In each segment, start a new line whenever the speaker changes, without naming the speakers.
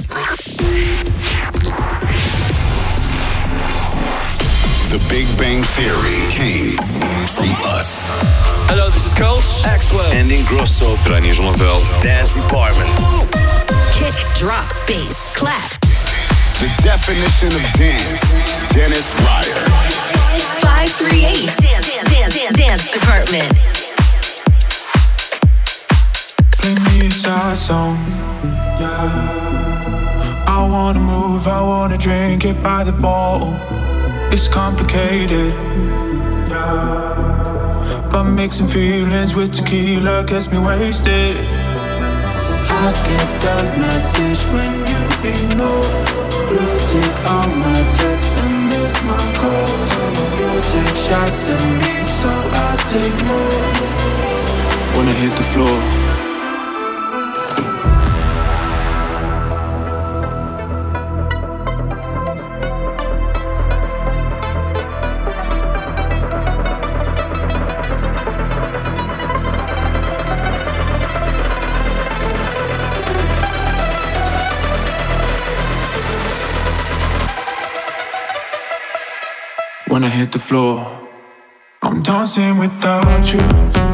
The Big Bang Theory came from us.
Hello, this is Coles.
Axwell.
And Ingrosso.
Pranijal Veld.
Dance Department.
Kick, drop, bass, clap.
The definition of dance. Dennis Ruyer.
538 Dance, dance, dance, dance Department.
Play me a sad song. Yeah. I wanna move, I wanna drink it by the bottle. It's complicated. But mixing feelings with tequila gets me wasted. I get that message when you ignore. Blue tick on my text and miss my calls. You take shots at me, so I take more. Wanna hit the floor. When I hit the floor. I'm dancing without you.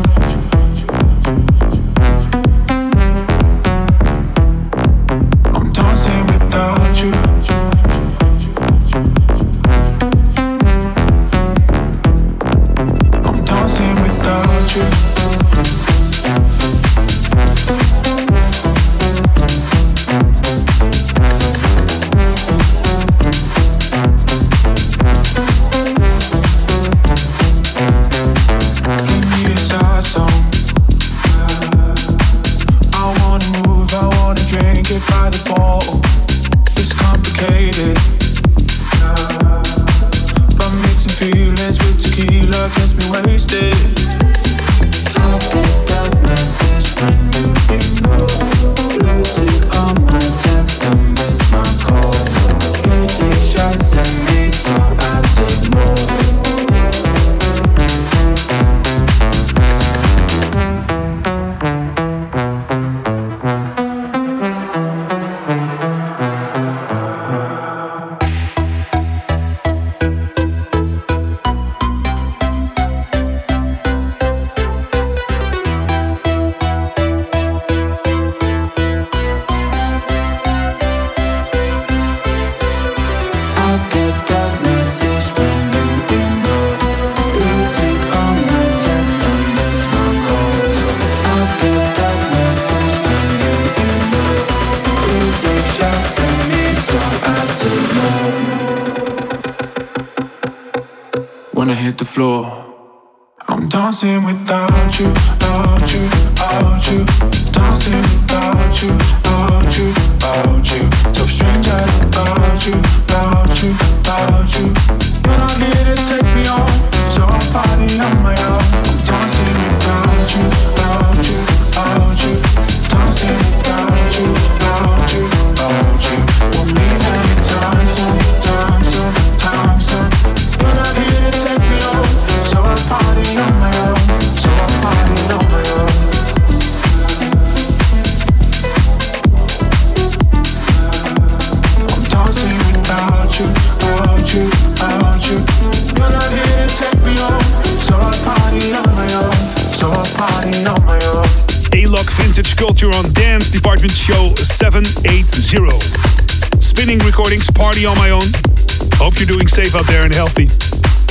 Out there and healthy.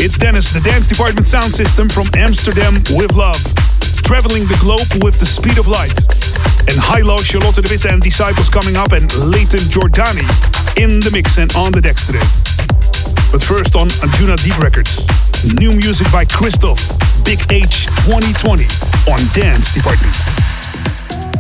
It's Dennis, the Dance Department Sound System from Amsterdam with love. Traveling the globe with the speed of light. And Hilo, Charlotte de Witte and Disciples coming up and Layton Giordani in the mix and on the decks today. But first on Anjuna Deep Records. New music by Christoph, Big H 2020 on Dance Department. Thank you.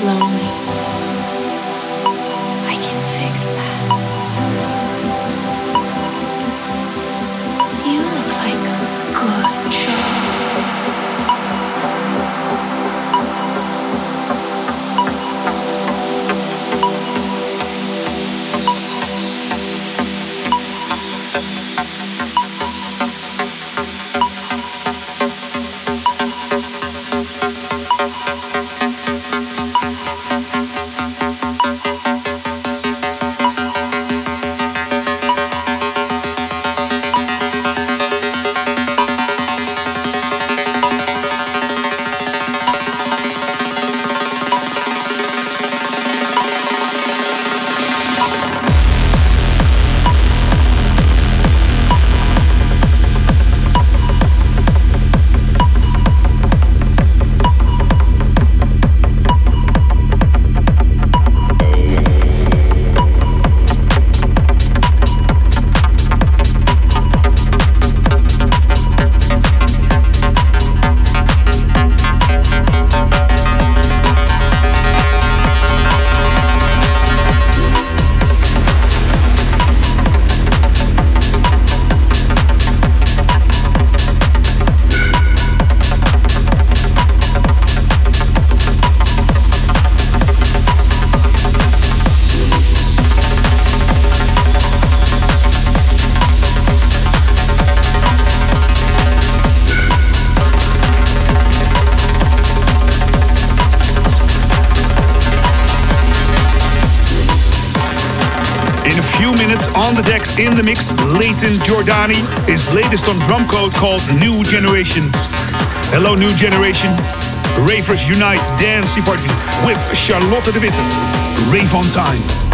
lonely. On the decks in the mix, Layton Giordani, his latest on drum Drumcode called New Generation. Hello, New Generation. Ravers Unite Dance Department with Charlotte de Witte. Rave on Time.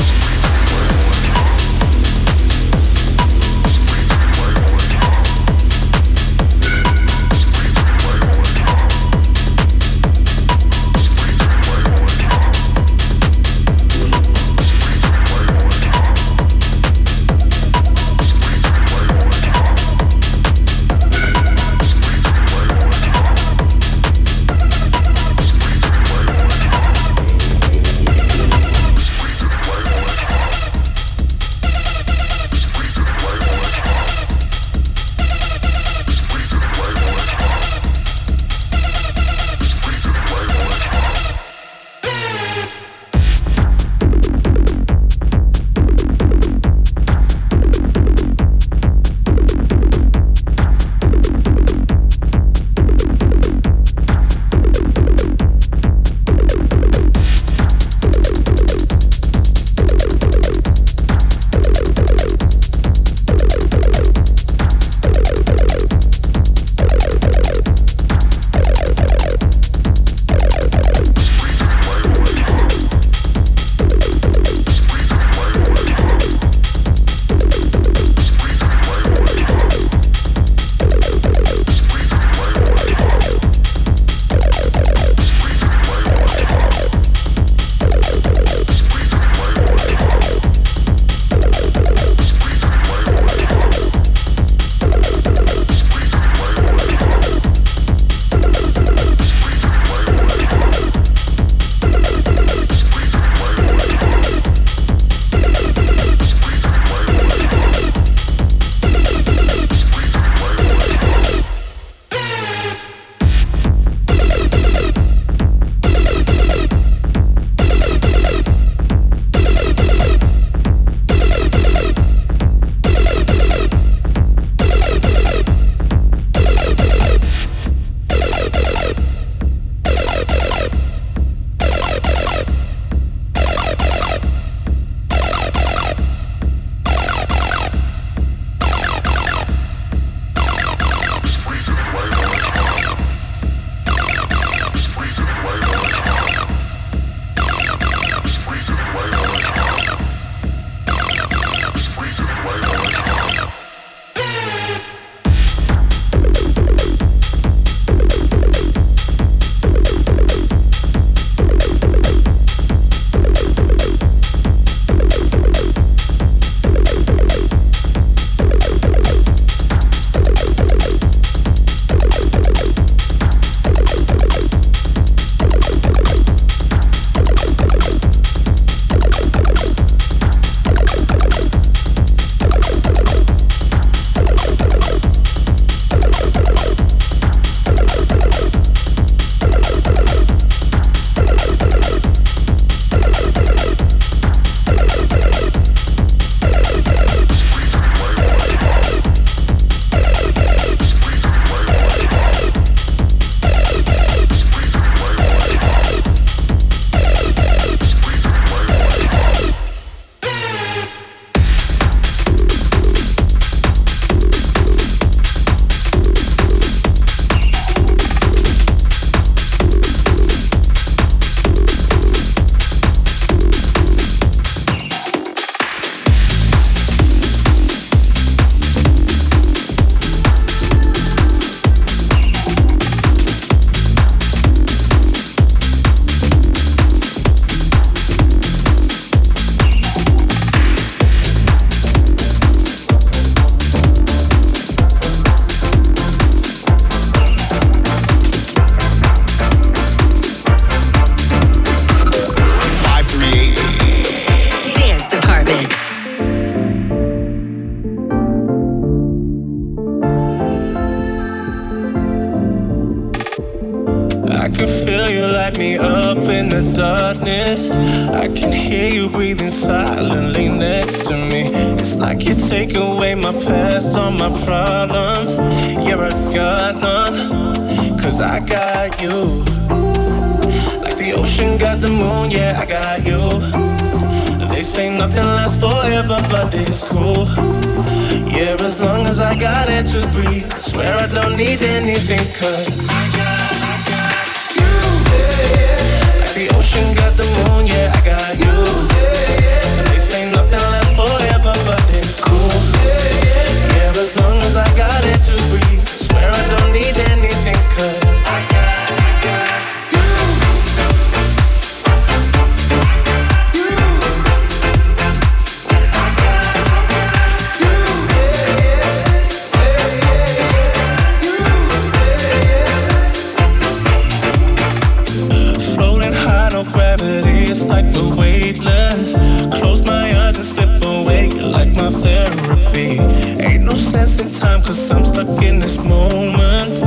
Weightless. Close my eyes and slip away. Like my therapy. Ain't no sense in time, cause I'm stuck in this moment.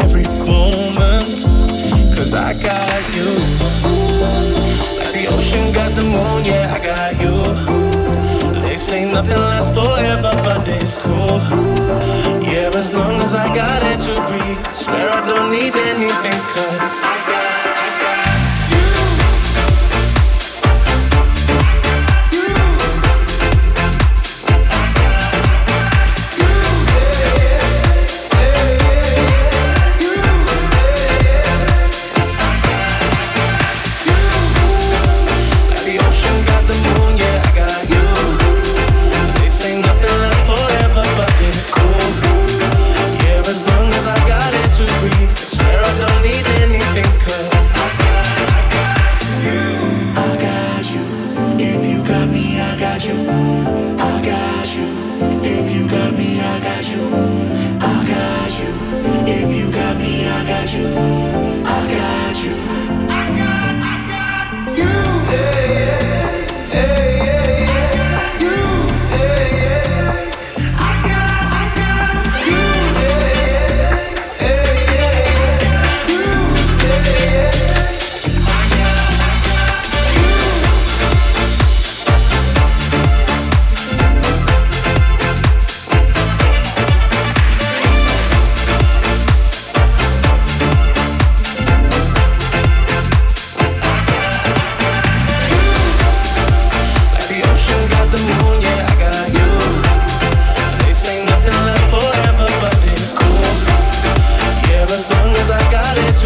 Every moment. Cause I got you. Like the ocean got the moon, yeah, I got you. They say nothing lasts forever, but it's cool. Yeah, as long as I got it to breathe. Swear I don't need anything, cause I got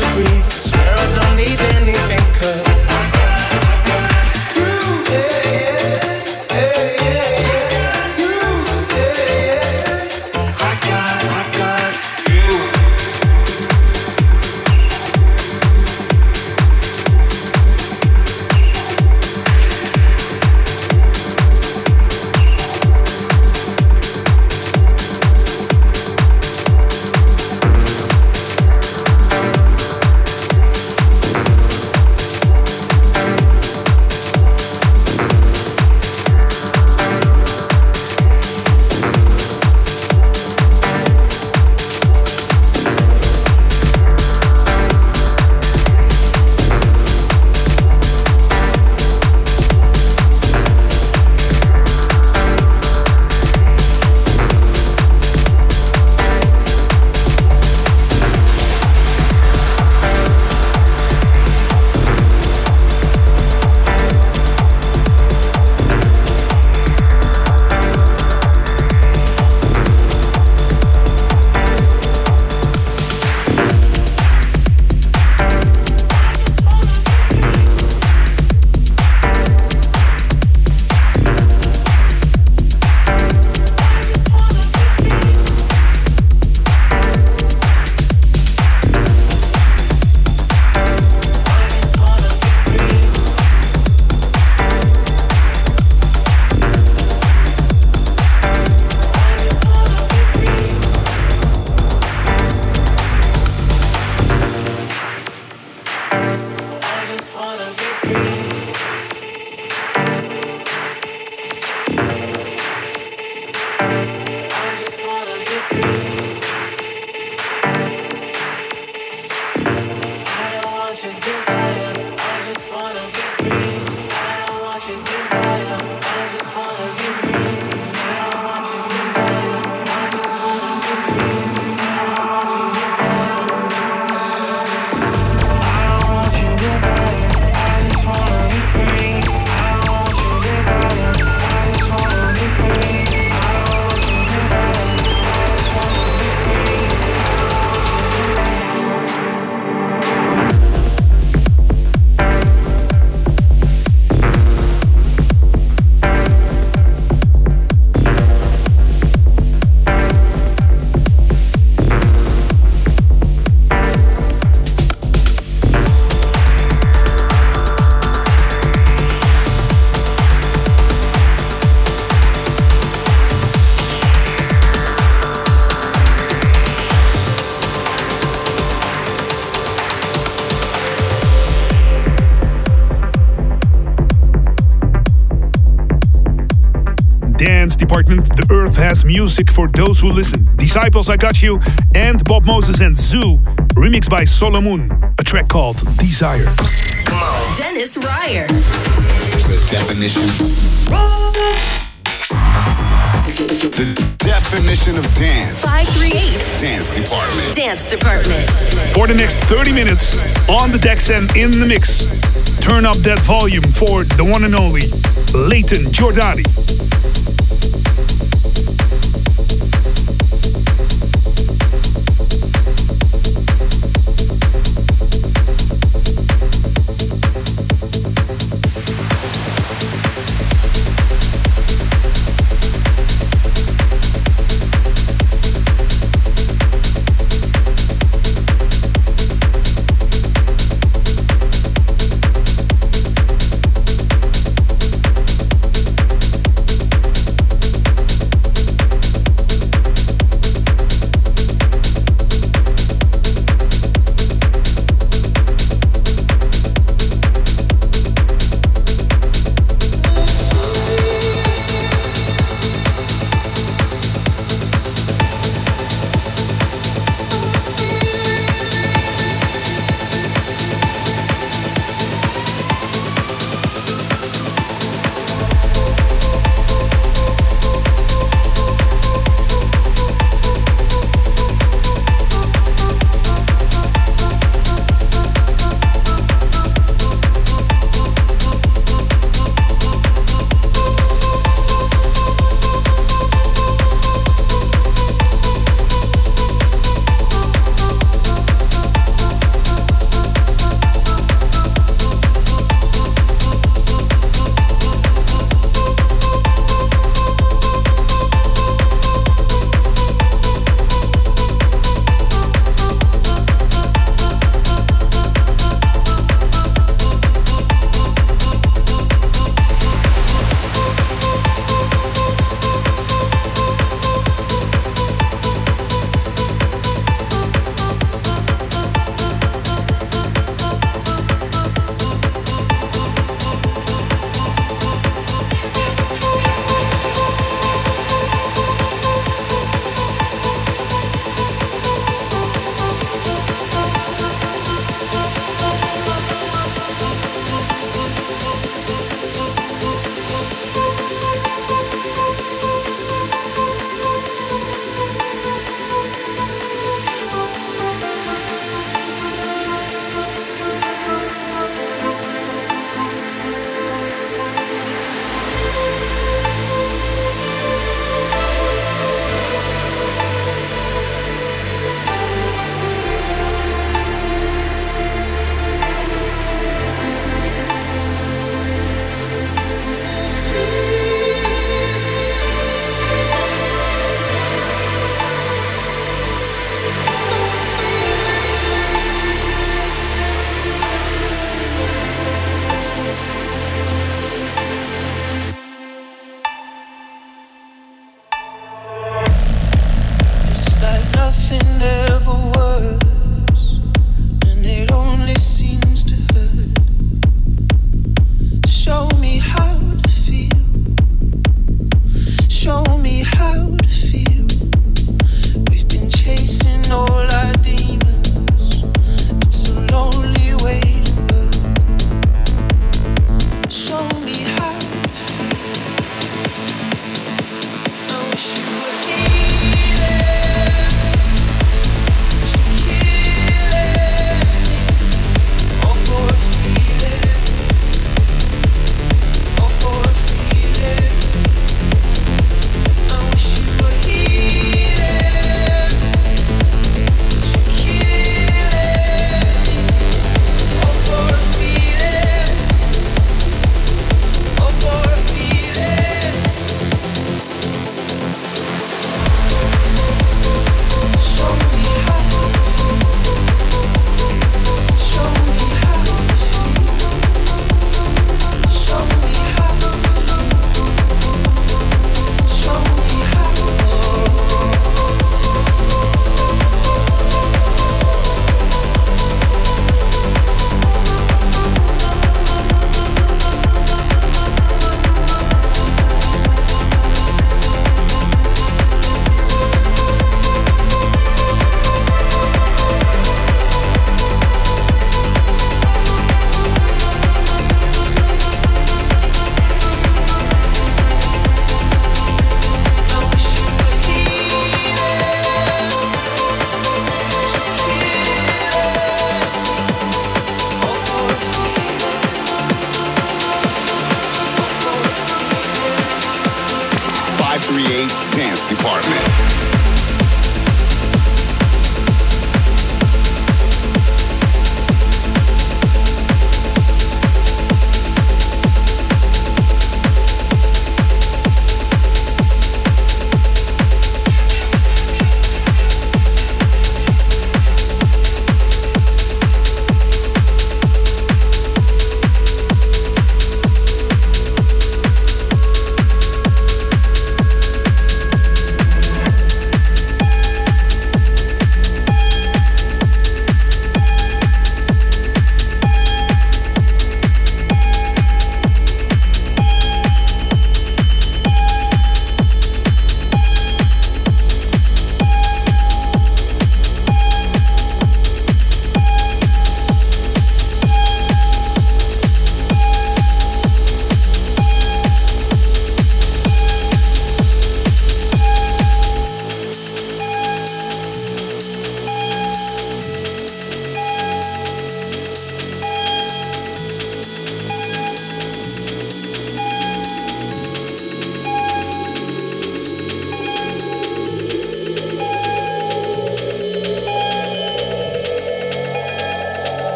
degrees has music for those who listen. Disciples, I Got You, and Bob Moses and ZHU, remixed by Solomun, a track called Desire.
Come on. Dennis Ruyer.
The definition. The definition of dance.
538.
Dance department.
Dance Department.
For the next 30 minutes, on the decks and in the mix, turn up that volume for the one and only Layton Giordani.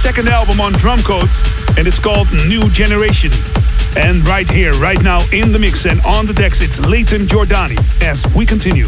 Second album on Drumcode, and it's called New Generation. And right here, right now, in the mix and on the decks, it's Layton Giordani as we continue.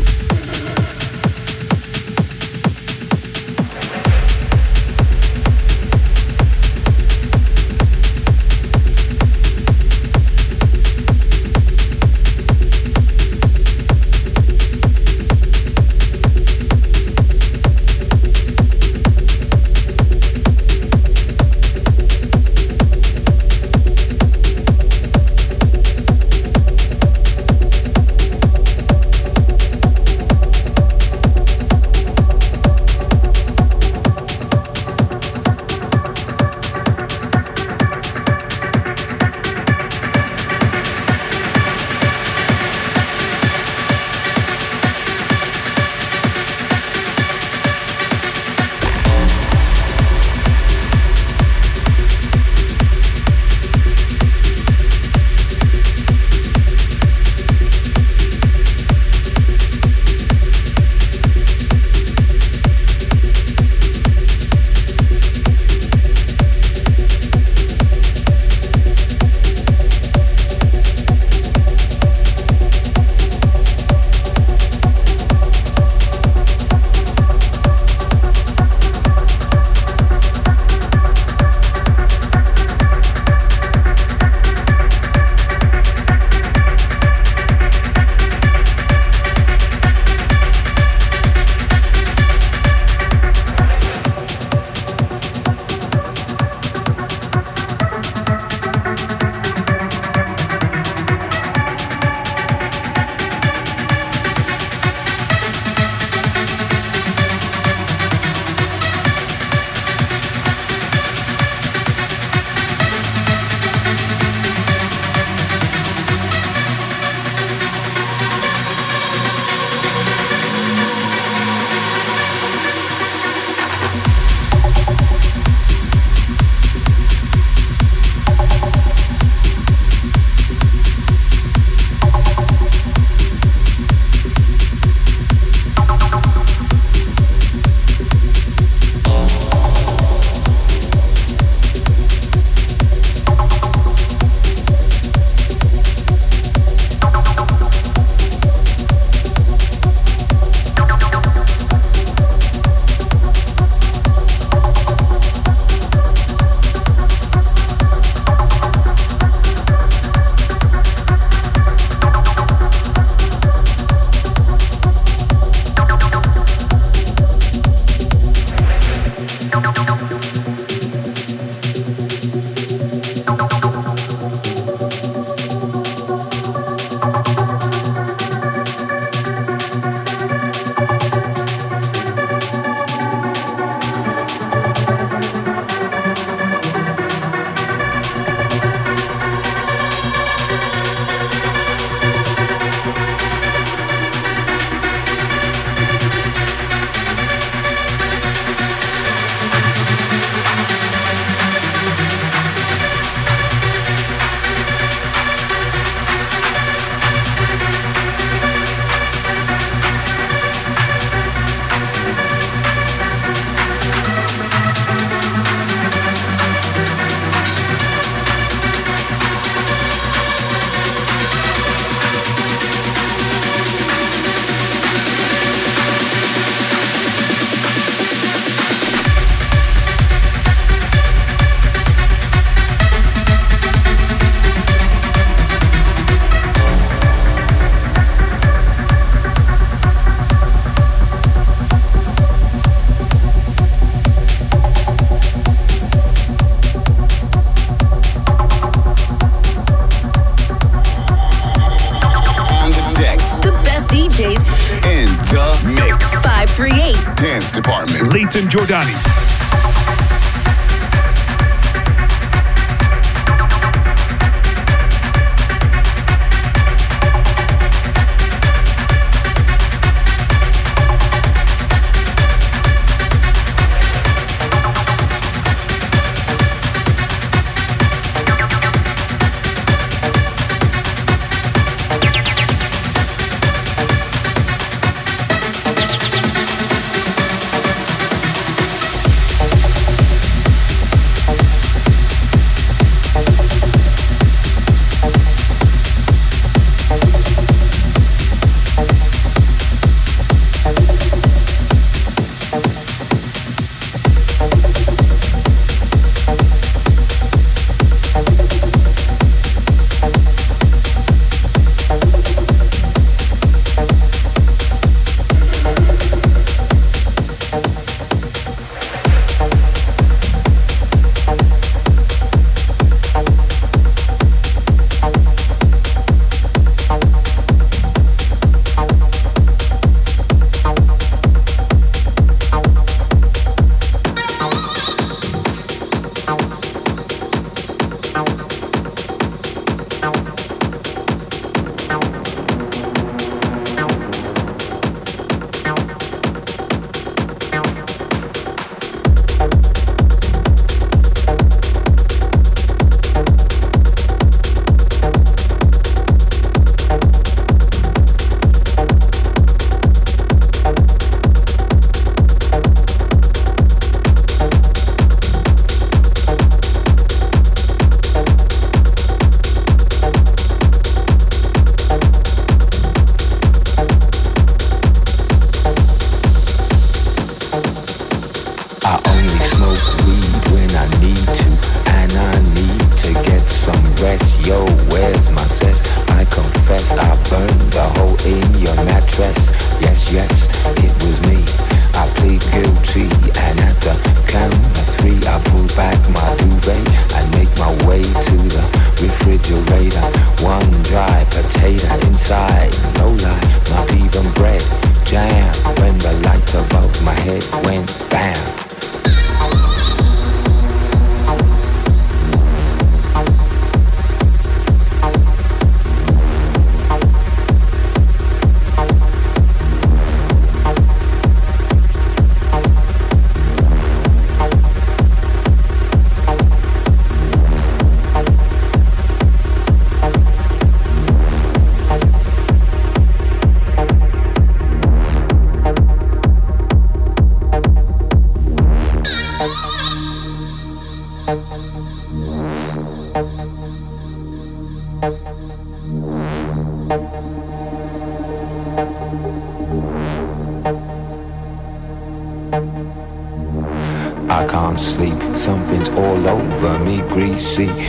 Giordani.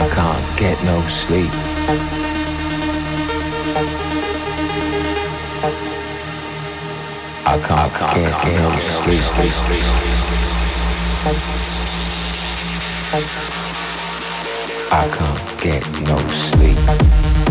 I can't get no sleep. I can't, get no sleep. I can't get no sleep.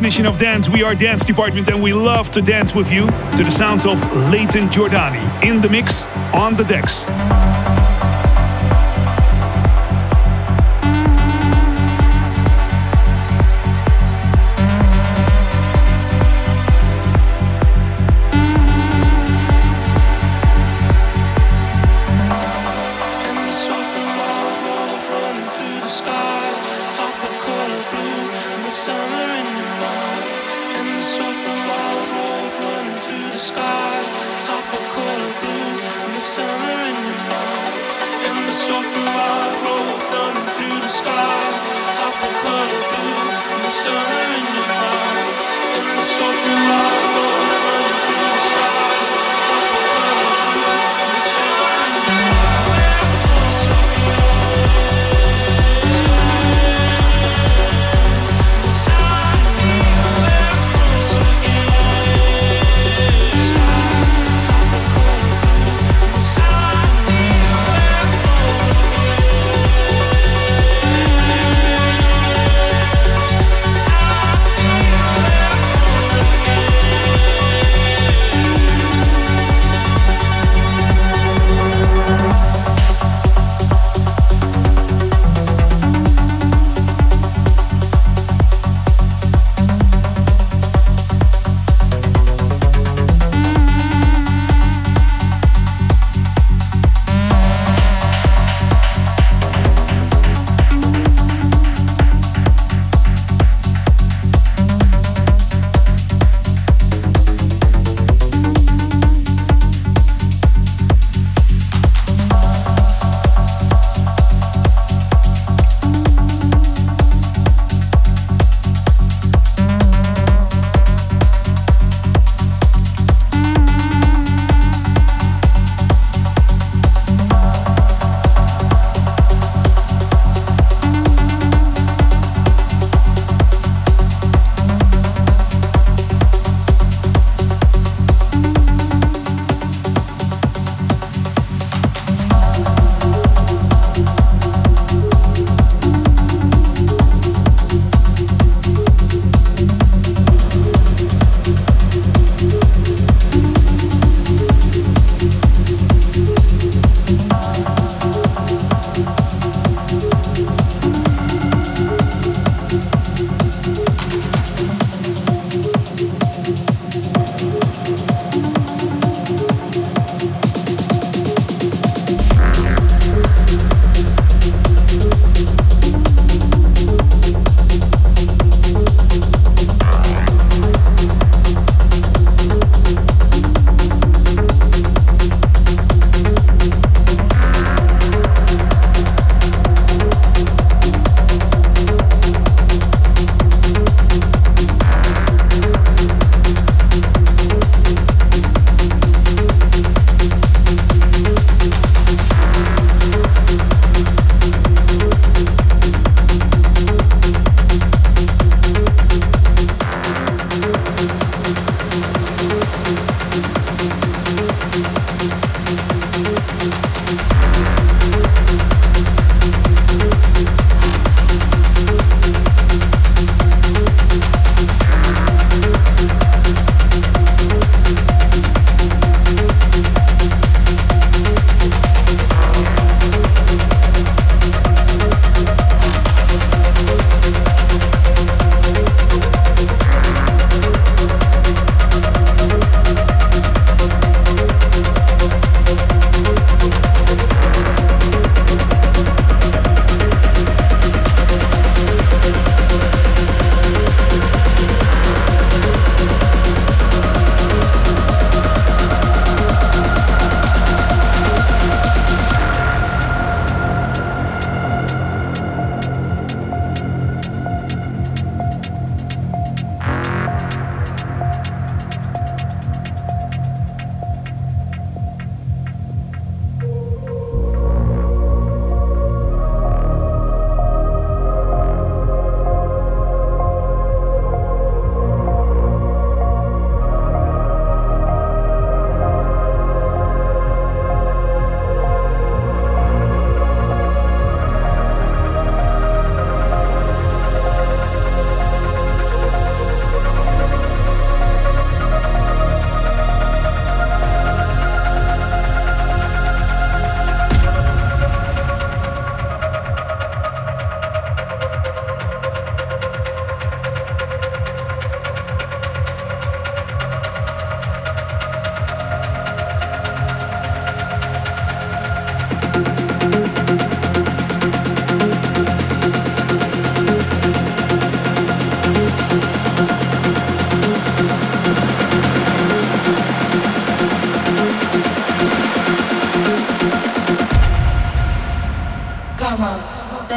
Definition of dance, we are dance department and we love to dance with you to the sounds of Layton Giordani in the mix on the decks.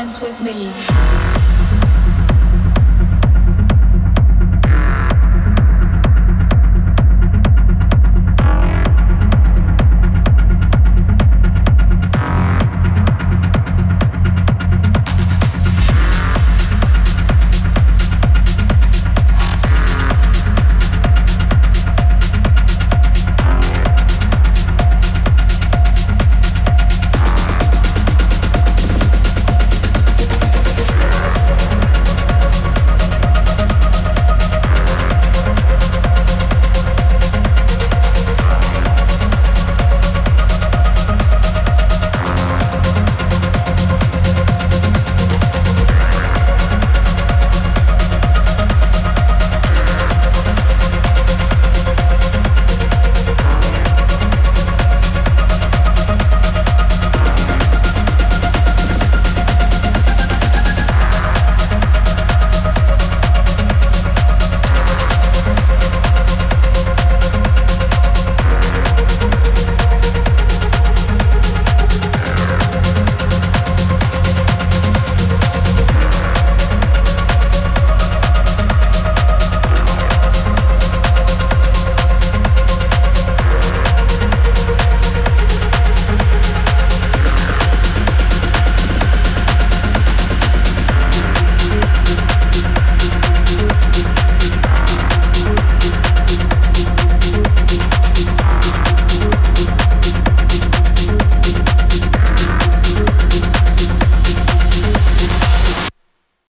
Dance with me.